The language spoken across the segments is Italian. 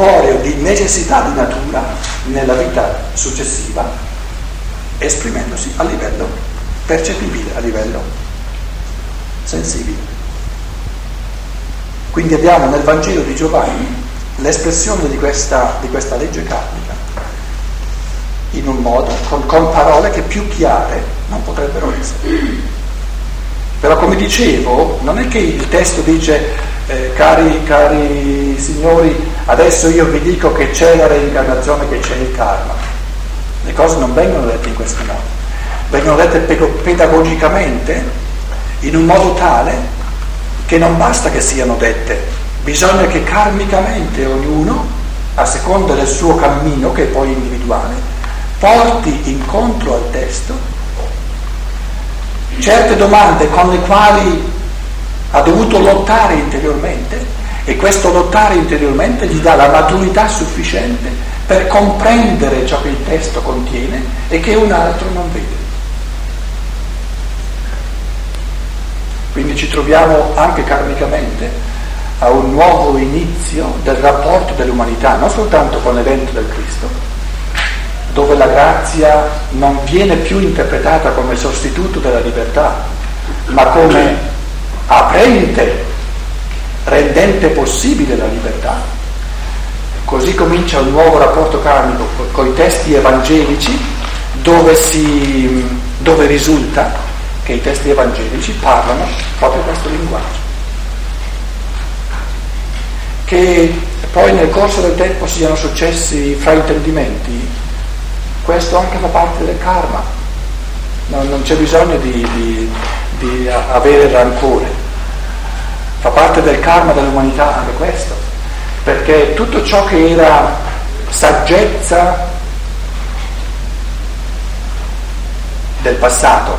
corporeo di necessità di natura nella vita successiva, esprimendosi a livello percepibile, a livello sensibile. Quindi abbiamo nel Vangelo di Giovanni l'espressione di questa, di questa legge karmica in un modo, con, con parole che più chiare non potrebbero essere. Però come dicevo, non è che il testo dice, eh, cari, cari signori, adesso io vi dico che c'è la reincarnazione, che c'è il karma. Le cose non vengono dette in questo modo, vengono dette pedagogicamente, in un modo tale che non basta che siano dette, bisogna che karmicamente ognuno, a seconda del suo cammino, che è poi individuale, porti incontro al testo certe domande con le quali ha dovuto lottare interiormente e questo lottare interiormente gli dà la maturità sufficiente per comprendere ciò che il testo contiene e che un altro non vede. Quindi ci troviamo anche karmicamente a un nuovo inizio del rapporto dell'umanità, non soltanto con l'evento del Cristo, dove la grazia non viene più interpretata come sostituto della libertà, ma come aprente, rendente possibile la libertà. Così comincia un nuovo rapporto karmico con i testi evangelici dove, si, dove risulta che i testi evangelici parlano proprio questo linguaggio. Che poi nel corso del tempo siano successi fraintendimenti questo anche fa parte del karma, non, non c'è bisogno di, di, di avere rancore, fa parte del karma dell'umanità anche questo, perché tutto ciò che era saggezza del passato,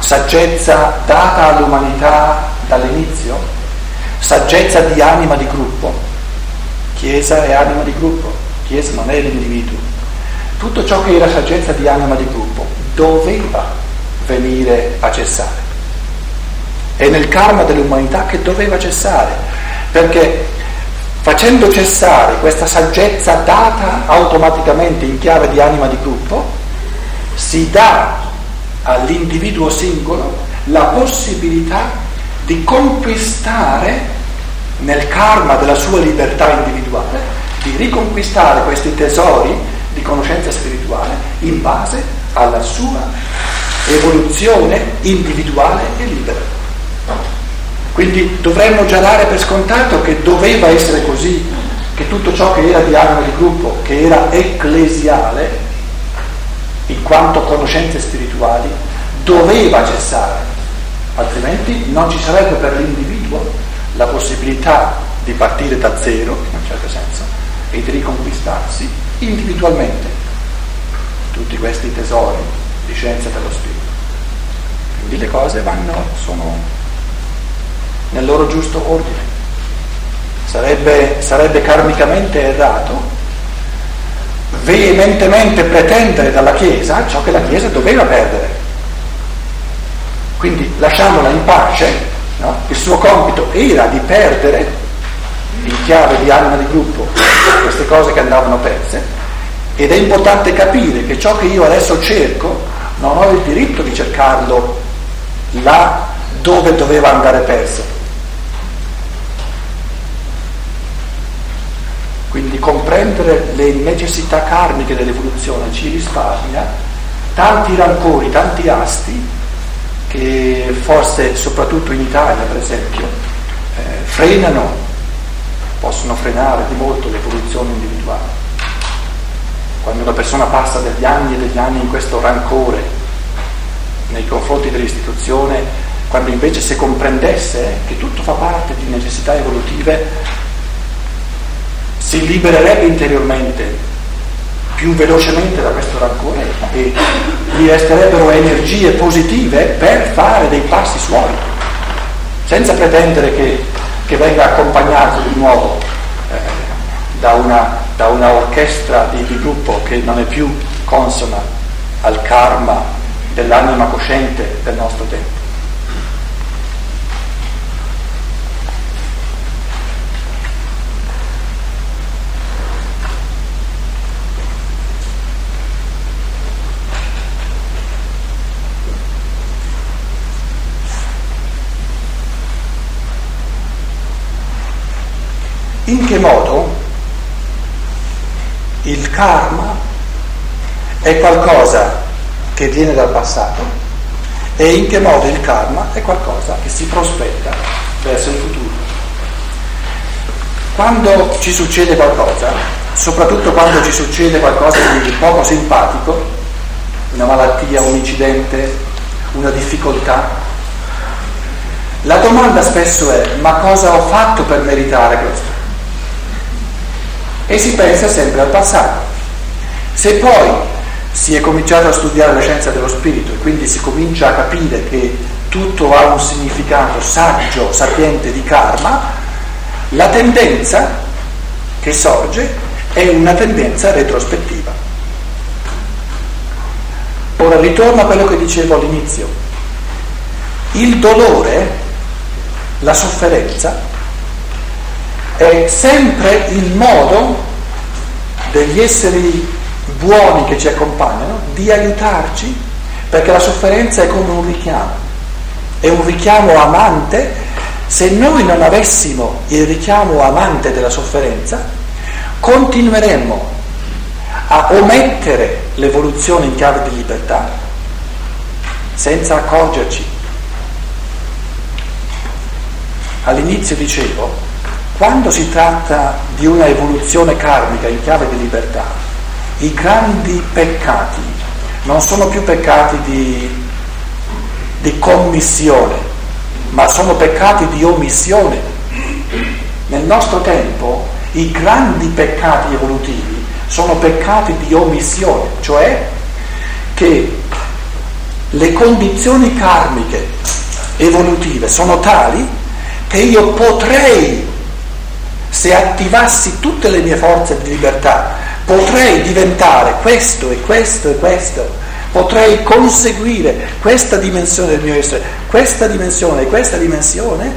saggezza data all'umanità dall'inizio, saggezza di anima di gruppo, Chiesa è anima di gruppo, Chiesa non è l'individuo, tutto ciò che era saggezza di anima di gruppo doveva venire a cessare. È nel karma dell'umanità che doveva cessare, perché facendo cessare questa saggezza data automaticamente in chiave di anima di gruppo, si dà all'individuo singolo la possibilità di conquistare nel karma della sua libertà individuale, di riconquistare questi tesori di conoscenza spirituale in base alla sua evoluzione individuale e libera. Quindi dovremmo già dare per scontato che doveva essere così, che tutto ciò che era di anima di gruppo, che era ecclesiale, in quanto conoscenze spirituali, doveva cessare, altrimenti non ci sarebbe per l'individuo la possibilità di partire da zero, in un certo senso, e di riconquistarsi individualmente tutti questi tesori di scienza dello spirito. Quindi le cose vanno, sono nel loro giusto ordine. Sarebbe, sarebbe karmicamente errato veementemente pretendere dalla Chiesa ciò che la Chiesa doveva perdere. Quindi lasciandola in pace, no? il suo compito era di perdere in chiave di anima di gruppo queste cose che andavano perse ed è importante capire che ciò che io adesso cerco non ho il diritto di cercarlo là dove doveva andare perso. Quindi comprendere le necessità karmiche dell'evoluzione ci risparmia tanti rancori, tanti asti che forse soprattutto in Italia per esempio eh, frenano possono frenare di molto l'evoluzione individuale. Quando una persona passa degli anni e degli anni in questo rancore nei confronti dell'istituzione, quando invece se comprendesse che tutto fa parte di necessità evolutive, si libererebbe interiormente più velocemente da questo rancore e gli resterebbero energie positive per fare dei passi suoi, senza pretendere che che venga accompagnato di nuovo eh, da, una, da, una, orchestra di, di gruppo che non è più consona al karma dell'anima cosciente del nostro tempo. In che modo il karma è qualcosa che viene dal passato e in che modo il karma è qualcosa che si prospetta verso il futuro. Quando ci succede qualcosa, soprattutto quando ci succede qualcosa di poco simpatico, una malattia, un incidente, una difficoltà, la domanda spesso è ma cosa ho fatto per meritare questo? E si pensa sempre al passato. Se poi si è cominciato a studiare la scienza dello spirito e quindi si comincia a capire che tutto ha un significato saggio, sapiente di karma, la tendenza che sorge è una tendenza retrospettiva. Ora ritorno a quello che dicevo all'inizio. Il dolore, la sofferenza, è sempre il modo degli esseri buoni che ci accompagnano di aiutarci, perché la sofferenza è come un richiamo, è un richiamo amante se noi non avessimo il richiamo amante della sofferenza, continueremmo a omettere l'evoluzione in chiave di libertà senza accorgerci. All'inizio dicevo, quando si tratta di una evoluzione karmica in chiave di libertà, i grandi peccati non sono più peccati di, di commissione, ma sono peccati di omissione. Nel nostro tempo i grandi peccati evolutivi sono peccati di omissione, cioè che le condizioni karmiche evolutive sono tali che io potrei, se attivassi tutte le mie forze di libertà, potrei diventare questo e questo e questo potrei conseguire questa dimensione del mio essere, questa dimensione e questa dimensione,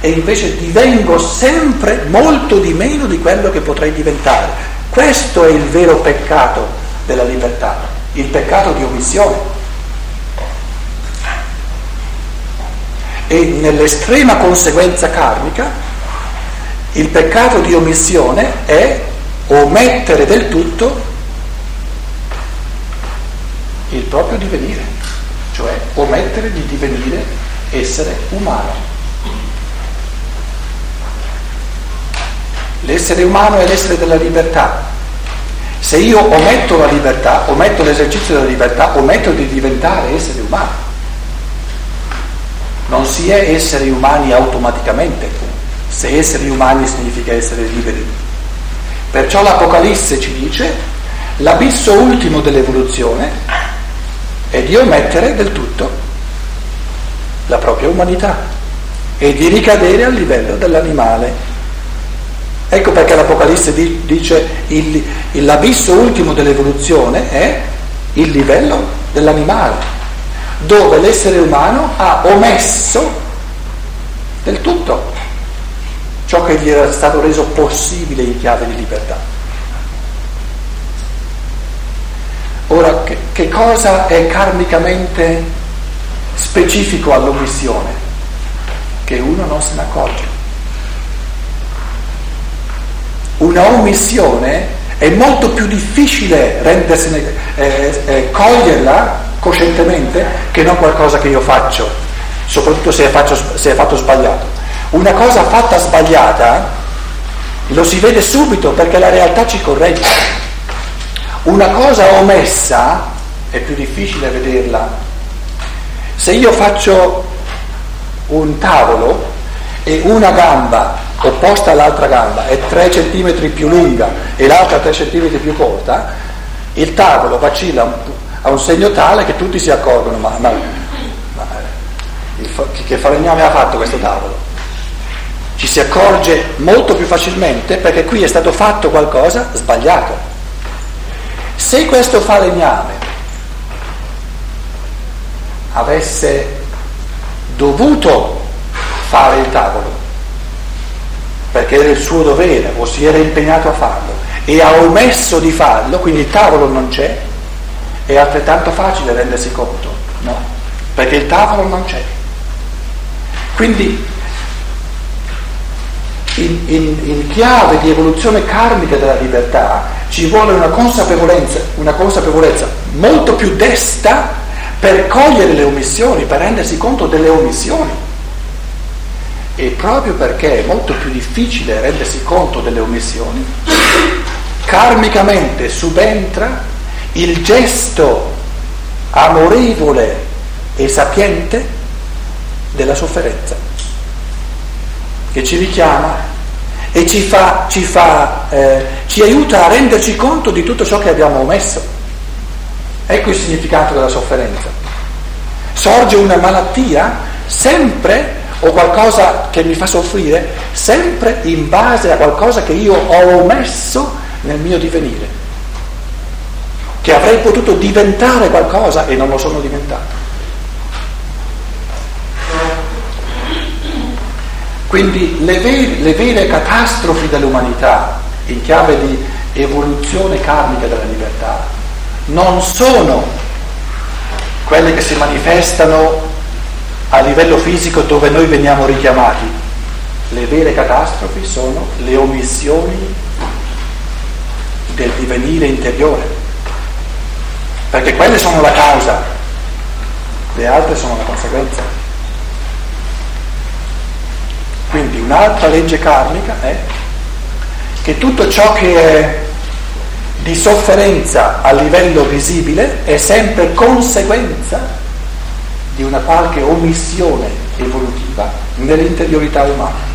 e invece divengo sempre molto di meno di quello che potrei diventare. Questo è il vero peccato della libertà, il peccato di omissione. E nell'estrema conseguenza karmica, il peccato di omissione è omettere del tutto il proprio divenire, cioè omettere di divenire essere umano. L'essere umano è l'essere della libertà. Se io ometto la libertà, ometto l'esercizio della libertà, ometto di diventare essere umano. Non si è esseri umani automaticamente, se esseri umani significa essere liberi. Perciò l'Apocalisse ci dice l'abisso ultimo dell'evoluzione è di omettere del tutto la propria umanità e di ricadere al livello dell'animale. Ecco perché l'Apocalisse dice il, l'abisso ultimo dell'evoluzione è il livello dell'animale, dove l'essere umano ha omesso del tutto ciò che gli era stato reso possibile in chiave di libertà. Ora, che, che cosa è karmicamente specifico all'omissione? Che uno non se ne accorge. Una omissione è molto più difficile rendersene, eh, eh, coglierla coscientemente che non qualcosa che io faccio, soprattutto se è, faccio, se è fatto sbagliato. Una cosa fatta sbagliata lo si vede subito perché la realtà ci corregge. Una cosa omessa è più difficile vederla. Se io faccio un tavolo e una gamba opposta all'altra gamba è 3 cm più lunga e l'altra 3 cm più corta, il tavolo vacilla a un segno tale che tutti si accorgono, ma, ma, ma che falegname ha fatto questo tavolo? Ci si accorge molto più facilmente perché qui è stato fatto qualcosa sbagliato. Se questo falegname avesse dovuto fare il tavolo, perché era il suo dovere o si era impegnato a farlo, e ha omesso di farlo, quindi il tavolo non c'è, è altrettanto facile rendersi conto, no? Perché il tavolo non c'è. Quindi in, in, in, chiave di evoluzione karmica della libertà ci vuole una consapevolezza, una consapevolezza molto più desta per cogliere le omissioni, per rendersi conto delle omissioni. E proprio perché è molto più difficile rendersi conto delle omissioni, karmicamente subentra il gesto amorevole e sapiente della sofferenza, che ci richiama e ci, fa, ci, fa, eh, ci aiuta a renderci conto di tutto ciò che abbiamo omesso. Ecco il significato della sofferenza. Sorge una malattia sempre o qualcosa che mi fa soffrire sempre in base a qualcosa che io ho omesso nel mio divenire, che avrei potuto diventare qualcosa e non lo sono diventato. Quindi le vere, le vere catastrofi dell'umanità in chiave di evoluzione karmica della libertà non sono quelle che si manifestano a livello fisico dove noi veniamo richiamati. Le vere catastrofi sono le omissioni del divenire interiore, perché quelle sono la causa, le altre sono la conseguenza. Quindi un'altra legge karmica è che tutto ciò che è di sofferenza a livello visibile è sempre conseguenza di una qualche omissione evolutiva nell'interiorità umana.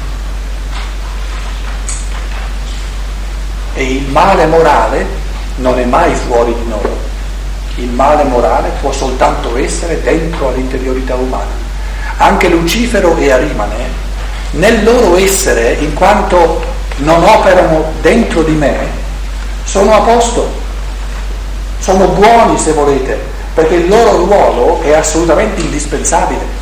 E il male morale non è mai fuori di noi, il male morale può soltanto essere dentro all'interiorità umana. Anche Lucifero e Arimane, nel loro essere, in quanto non operano dentro di me, sono a posto, sono buoni se volete, perché il loro ruolo è assolutamente indispensabile.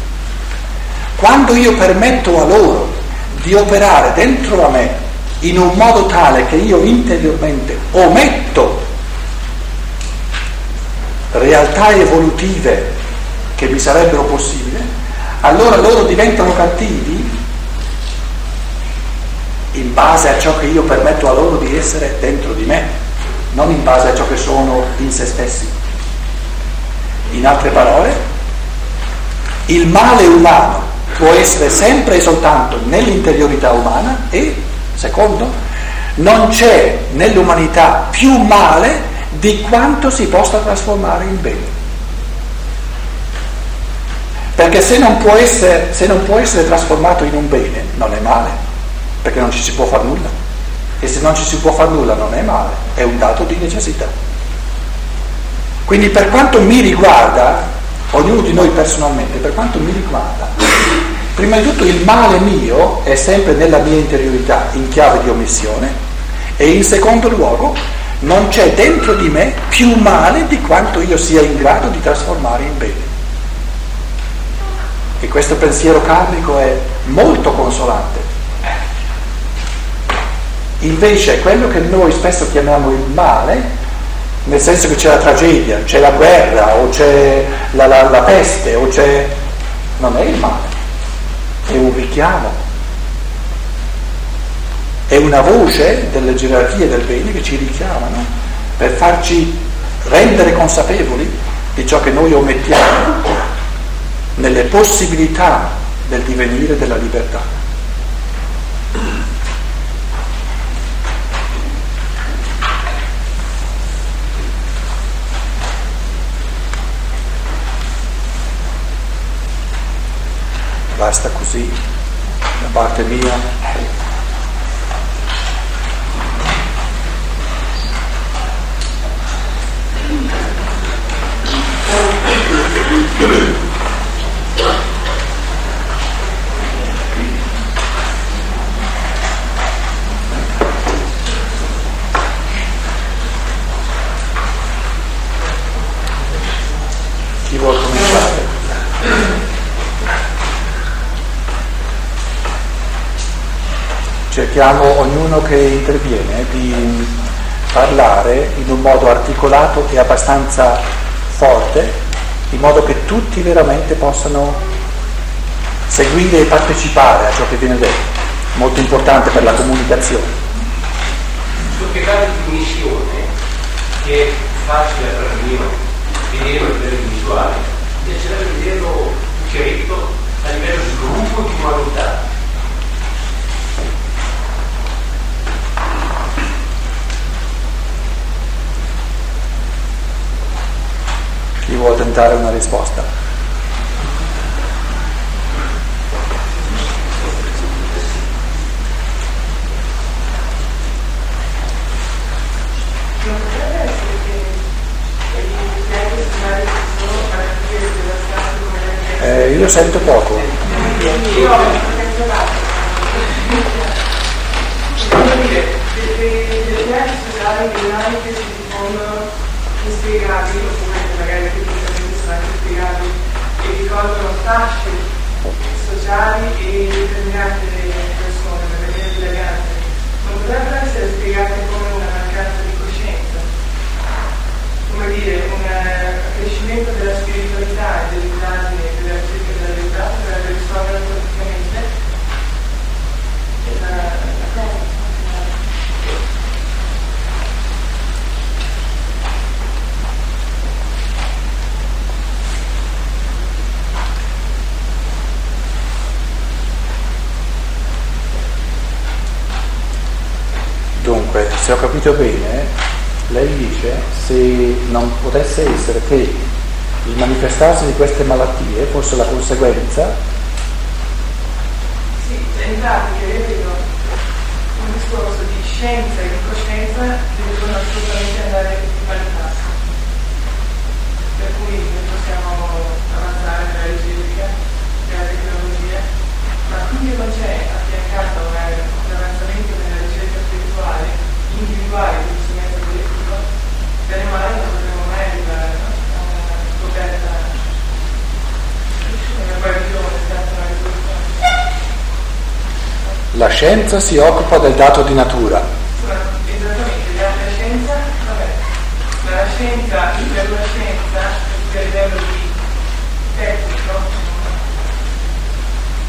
Quando io permetto a loro di operare dentro a me in un modo tale che io interiormente ometto realtà evolutive che mi sarebbero possibili, allora loro diventano cattivi in base a ciò che io permetto a loro di essere dentro di me, non in base a ciò che sono in se stessi. In altre parole, il male umano può essere sempre e soltanto nell'interiorità umana e, secondo, non c'è nell'umanità più male di quanto si possa trasformare in bene. Perché se non, essere, se non può essere trasformato in un bene, non è male, perché non ci si può fare nulla. E se non ci si può fare nulla non è male, è un dato di necessità. Quindi per quanto mi riguarda, ognuno di noi personalmente, per quanto mi riguarda, prima di tutto il male mio è sempre nella mia interiorità in chiave di omissione e in secondo luogo non c'è dentro di me più male di quanto io sia in grado di trasformare in bene. E questo pensiero karmico è molto consolante. Invece quello che noi spesso chiamiamo il male nel senso che c'è la tragedia, c'è la guerra o c'è la, la, la peste o c'è... non è il male, è un richiamo, è una voce delle gerarchie del bene che ci richiamano per farci rendere consapevoli di ciò che noi omettiamo nelle possibilità del divenire della libertà. Basta così da parte mia. Cerchiamo ognuno che interviene di parlare in un modo articolato e abbastanza forte, in modo che tutti veramente possano seguire e partecipare a ciò che viene detto. molto importante per la comunicazione. Sul peccato di missione, che è facile per me vedere a livello visuale, mi piacerebbe vederlo chiaritto a livello di gruppo di umanità. Chi vuole tentare una risposta? Eh, io sento poco. Io ho delle piante sociali dinamiche si diffondono inspiegabili, oppure magari tecnicamente sono anche spiegabili, ricordano fasce sociali e determinate persone, magari delle altre, non potrebbero essere spiegate come una mancanza di coscienza, come dire, un accrescimento della spiritualità e dell'indagine e della ricerca della verità per risolvere praticamente la, la cosa. Dunque, se ho capito bene, lei dice se non potesse essere che il manifestarsi di queste malattie fosse la conseguenza. Sì, in pratica io vedo un discorso di scienza e di coscienza che devono assolutamente andare in pari passo. Per cui noi possiamo avanzare nella ricerca, nella tecnologia, ma finché non c'è affiancato un avanzamento nella ricerca spirituale, individuale, di strumento collettivo, bene o male non potremo mai arrivare una scoperta, una guarigione, senza una risoluzione. La scienza si occupa del dato di natura. Esattamente, la scienza, vabbè, ma la scienza, la scienza, a livello di tecnico,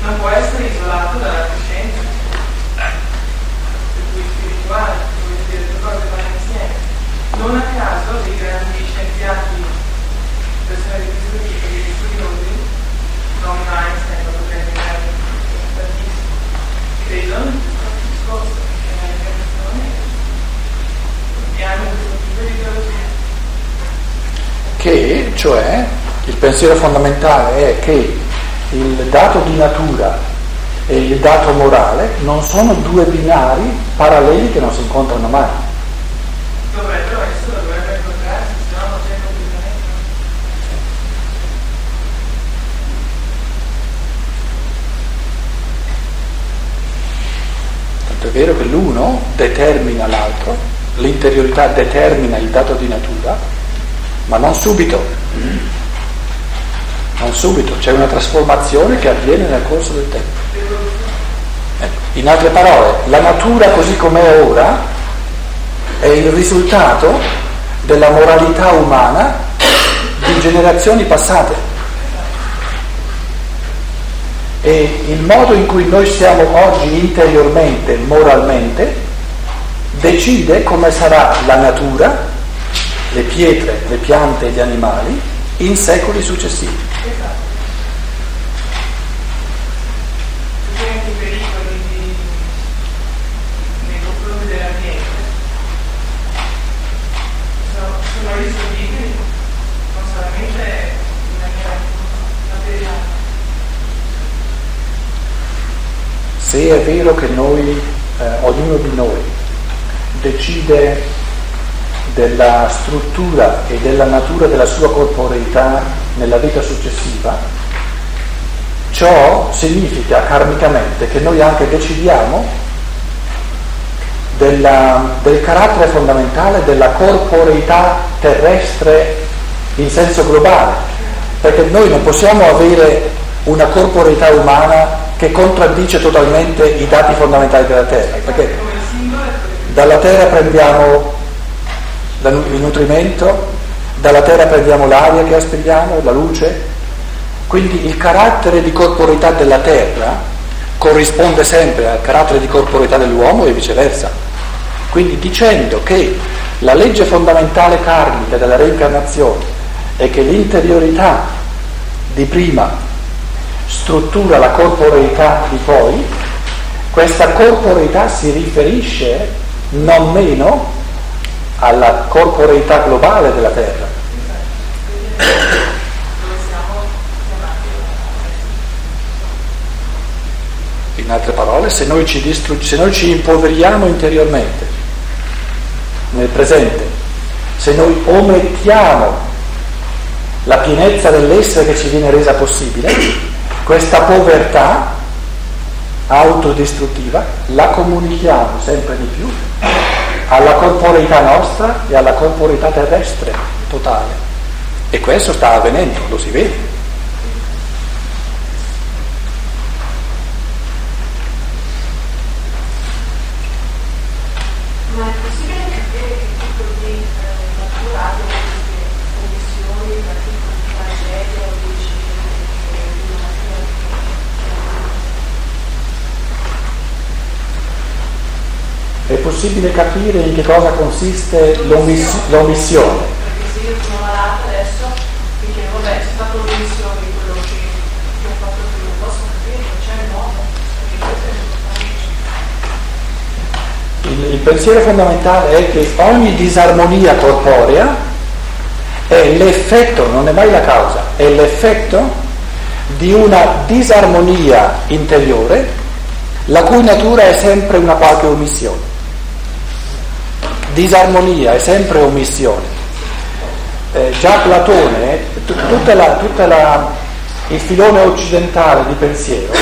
non può essere isolato dalla scienza, per cui spirituale, vuol dire le cose vanno insieme. Non a caso dei grandi scienziati, persone di studi, degli studiosi, non Einstein, lo potrei dire, tantissimo, credono discorso, che è una persone e questo tipo di ideologia. Che, cioè, il pensiero fondamentale è che il dato di natura e il dato morale non sono due binari paralleli che non si incontrano mai. Dovrebbero essere, dovrebbero incontrarsi, se no non c'è completamente. Tanto è vero che l'uno determina l'altro, l'interiorità determina il dato di natura, ma non subito. Non subito, c'è una trasformazione che avviene nel corso del tempo. Ecco, In altre parole, la natura così com'è ora è il risultato della moralità umana di generazioni passate. E il modo in cui noi siamo oggi interiormente, moralmente, decide come sarà la natura, le pietre, le piante e gli animali in secoli successivi. Esatto. Sicuramente i pericoli di, nei confronti dell'ambiente sono, sono risolvibili non solamente in maniera materiale. Se è vero che noi, eh, ognuno di noi, decide della struttura e della natura della sua corporeità nella vita successiva, ciò significa karmicamente che noi anche decidiamo della, del carattere fondamentale della corporeità terrestre in senso globale, perché noi non possiamo avere una corporeità umana che contraddice totalmente i dati fondamentali della Terra, perché dalla Terra prendiamo il nutrimento, dalla Terra prendiamo l'aria che aspiriamo, la luce, quindi il carattere di corporeità della Terra corrisponde sempre al carattere di corporeità dell'uomo e viceversa. Quindi dicendo che la legge fondamentale karmica della reincarnazione è che l'interiorità di prima struttura la corporeità di poi, questa corporeità si riferisce non meno alla corporeità globale della Terra. In altre parole, se noi ci, distru- se noi ci impoveriamo interiormente, nel presente, se noi omettiamo la pienezza dell'essere che ci viene resa possibile, questa povertà autodistruttiva la comunichiamo sempre di più alla corporeità nostra e alla corporeità terrestre totale. E questo sta avvenendo, lo si vede. Ma è possibile capire che tipo di eh, natura abbiano queste commissioni da tipo di tragedia o di di È possibile capire in che cosa consiste l'omiss- l'omissione. Il pensiero fondamentale è che ogni disarmonia corporea è l'effetto, non è mai la causa, è l'effetto di una disarmonia interiore la cui natura è sempre una qualche omissione. Disarmonia è sempre omissione. Eh, già Platone, t- il filone occidentale di pensiero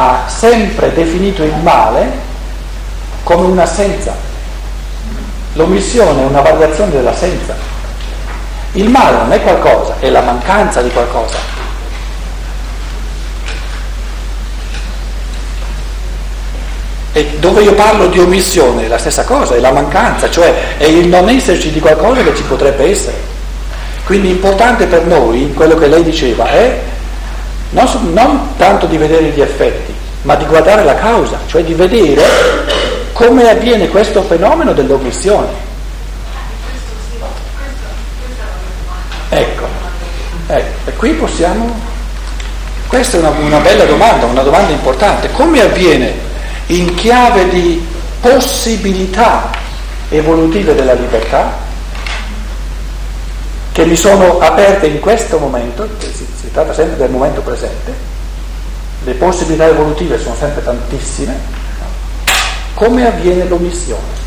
ha sempre definito il male come un'assenza. L'omissione è una variazione dell'assenza. Il male non è qualcosa, è la mancanza di qualcosa. Dove io parlo di omissione è la stessa cosa, è la mancanza, cioè è il non esserci di qualcosa che ci potrebbe essere. Quindi importante per noi, quello che lei diceva, è non, non tanto di vedere gli effetti, ma di guardare la causa, cioè di vedere come avviene questo fenomeno dell'omissione. Ecco, ecco, e qui possiamo... Questa è una, una bella domanda, una domanda importante. Come avviene in chiave di possibilità evolutive della libertà che mi sono aperte in questo momento, si, si tratta sempre del momento presente, le possibilità evolutive sono sempre tantissime, come avviene l'omissione?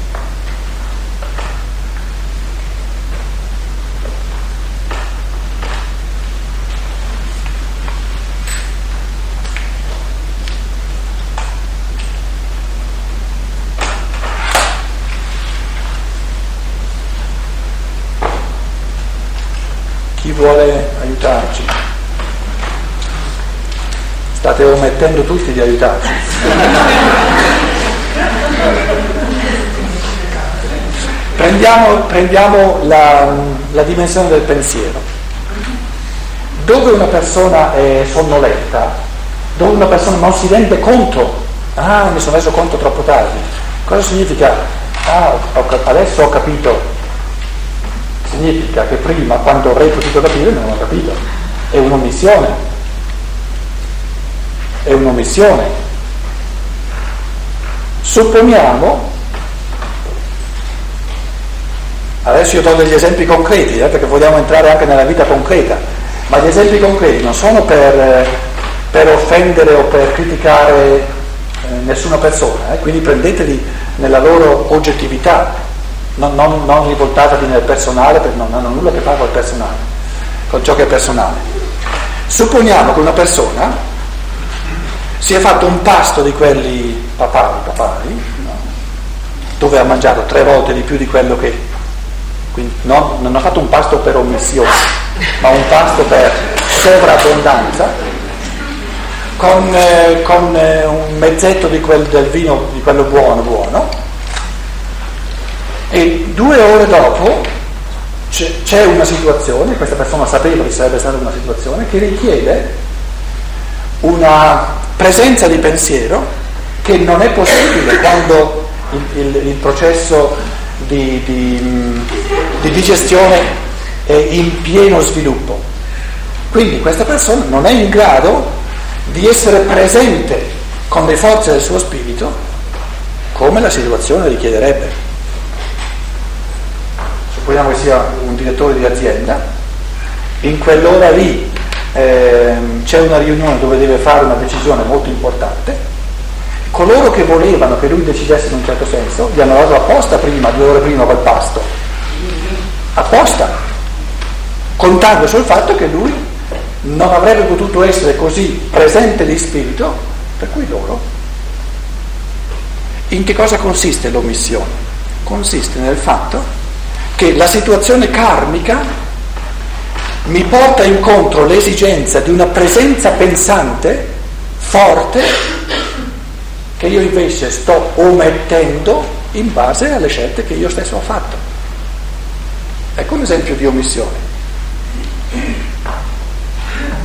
Vuole aiutarci? State omettendo tutti di aiutarci. Prendiamo, prendiamo la, la dimensione del pensiero. Dove una persona è sonnolenta, dove una persona non si rende conto, ah mi sono reso conto troppo tardi, cosa significa? Ah, ho adesso ho capito, significa che prima quando avrei potuto capire non ho capito, è un'omissione, è un'omissione. Supponiamo Adesso io do degli esempi concreti, eh, perché vogliamo entrare anche nella vita concreta, ma gli esempi concreti non sono per, eh, per offendere o per criticare eh, nessuna persona, eh, quindi prendeteli nella loro oggettività, non, non, non rivoltatevi nel personale, perché non hanno nulla a che fare col personale, con ciò che è personale. Supponiamo che una persona si è fatto un pasto di quelli papali, papali no? dove ha mangiato tre volte di più di quello che quindi no, non ha fatto un pasto per omissione, ma un pasto per sovrabbondanza, con, eh, con eh, un mezzetto di quel, del vino, di quello buono, buono, due ore dopo c'è, c'è una situazione, questa persona sapeva che sarebbe stata una situazione, che richiede una presenza di pensiero che non è possibile quando il, il, il processo di, di, di digestione è in pieno sviluppo. Quindi questa persona non è in grado di essere presente con le forze del suo spirito come la situazione richiederebbe. Supponiamo che sia un direttore di azienda, in quell'ora lì eh, c'è una riunione dove deve fare una decisione molto importante, coloro che volevano che lui decidesse in un certo senso gli hanno dato apposta prima, due ore prima quel pasto, apposta, contando sul fatto che lui non avrebbe potuto essere così presente di spirito, per cui loro in che cosa consiste l'omissione? Consiste nel fatto che la situazione karmica mi porta incontro l'esigenza di una presenza pensante forte che io invece sto omettendo in base alle scelte che io stesso ho fatto. Ecco un esempio di omissione.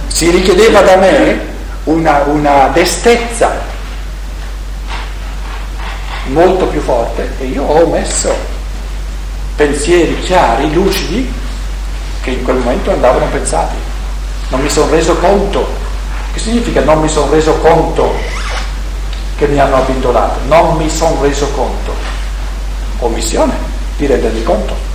Si richiedeva da me una, una destezza molto più forte e io ho messo pensieri chiari, lucidi, che in quel momento andavano pensati. Non mi sono reso conto. Che significa non mi sono reso conto che mi hanno abbindolato? Non mi sono reso conto. Omissione di rendermi conto.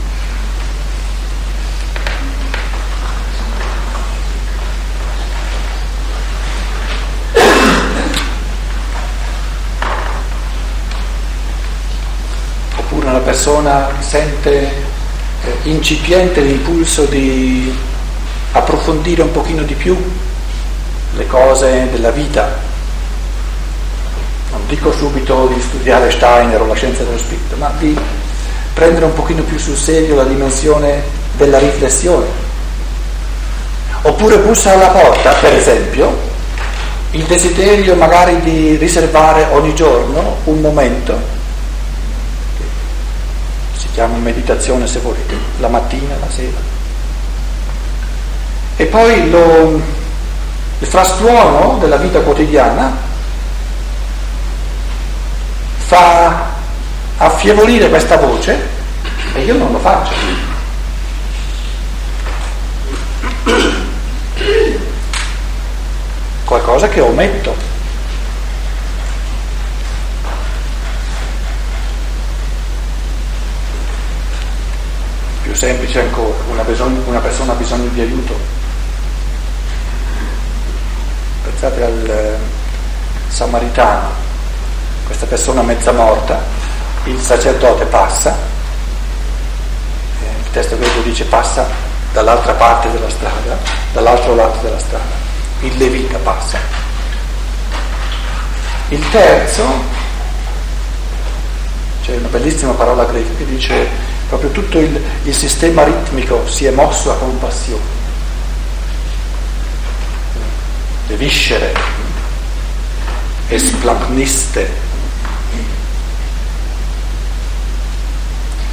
una persona sente eh, incipiente l'impulso di approfondire un pochino di più le cose della vita. Non dico subito di studiare Steiner o la scienza dello spirito, ma di prendere un pochino più sul serio la dimensione della riflessione. Oppure bussa alla porta, per esempio, il desiderio magari di riservare ogni giorno un momento chiamo meditazione se volete, la mattina, la sera. E poi lo, il frastuono della vita quotidiana fa affievolire questa voce e io non lo faccio. Qualcosa che ometto. Semplice ancora, una, bisogno, una persona ha bisogno di aiuto. Pensate al eh, samaritano, questa persona mezza morta, il sacerdote passa, eh, il testo greco dice passa dall'altra parte della strada, dall'altro lato della strada, il levita passa. Il terzo, c'è una bellissima parola greca che dice proprio tutto il, il sistema ritmico si è mosso a compassione. Le viscere esplapniste.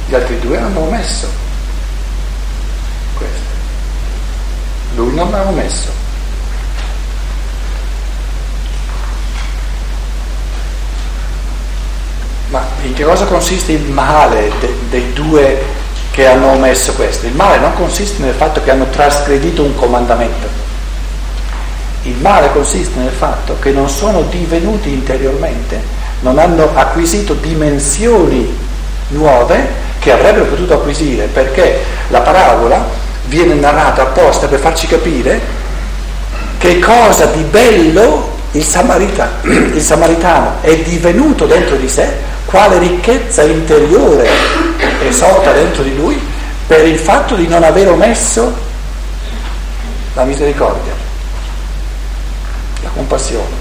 Gli altri due hanno omesso questo. Lui non l'ha omesso. In che cosa consiste il male de, dei due che hanno omesso questo? Il male non consiste nel fatto che hanno trasgredito un comandamento. Il male consiste nel fatto che non sono divenuti interiormente, non hanno acquisito dimensioni nuove che avrebbero potuto acquisire, perché la parabola viene narrata apposta per farci capire che cosa di bello il, samarita, il samaritano è divenuto dentro di sé quale ricchezza interiore è sorta dentro di lui per il fatto di non aver omesso la misericordia, la compassione.